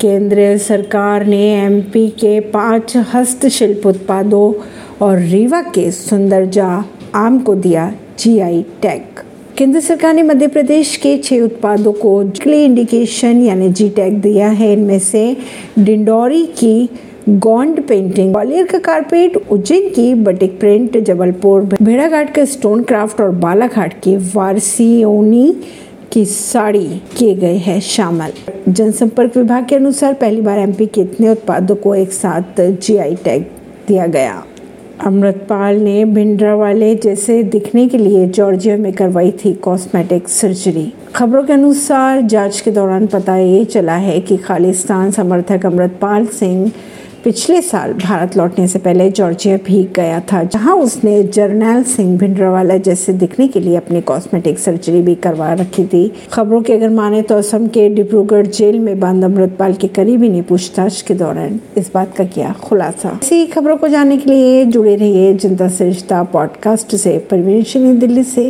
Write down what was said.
केंद्र सरकार ने एमपी के पाँच हस्तशिल्प उत्पादों और रीवा के सुंदरजा आम को दिया जीआई टैग केंद्र सरकार ने मध्य प्रदेश के छह उत्पादों को क्ले इंडिकेशन यानी जी टैग दिया है। इनमें से डिंडोरी की गोंड पेंटिंग ग्वालियर का कारपेट उज्जैन की बटिक प्रिंट जबलपुर, भेड़ाघाट का स्टोन क्राफ्ट और बालाघाट की वारसियोनी की साड़ी किए गए हैं शामिल। जनसंपर्क विभाग के अनुसार पहली बार एमपी के इतने उत्पादों को एक साथ जीआई टैग दिया गया। अमृतपाल ने भिंडरा वाले जैसे दिखने के लिए जॉर्जिया में करवाई थी कॉस्मेटिक सर्जरी खबरों के अनुसार जाँच के दौरान पता ये चला है कि खालिस्तान समर्थक अमृतपाल सिंह पिछले साल भारत लौटने से पहले जॉर्जिया भी गया था, जहाँ उसने जर्नैल सिंह भिंडरावाला जैसे दिखने के लिए अपनी कॉस्मेटिक सर्जरी भी करवा रखी थी। खबरों के अगर माने तो असम के डिब्रूगढ़ जेल में बंद अमृतपाल के करीबी ने पूछताछ के दौरान इस बात का किया खुलासा। इसी खबरों को जानने के लिए जुड़े रहिए जनता सरिश्ता पॉडकास्ट से। परवीन दिल्ली से।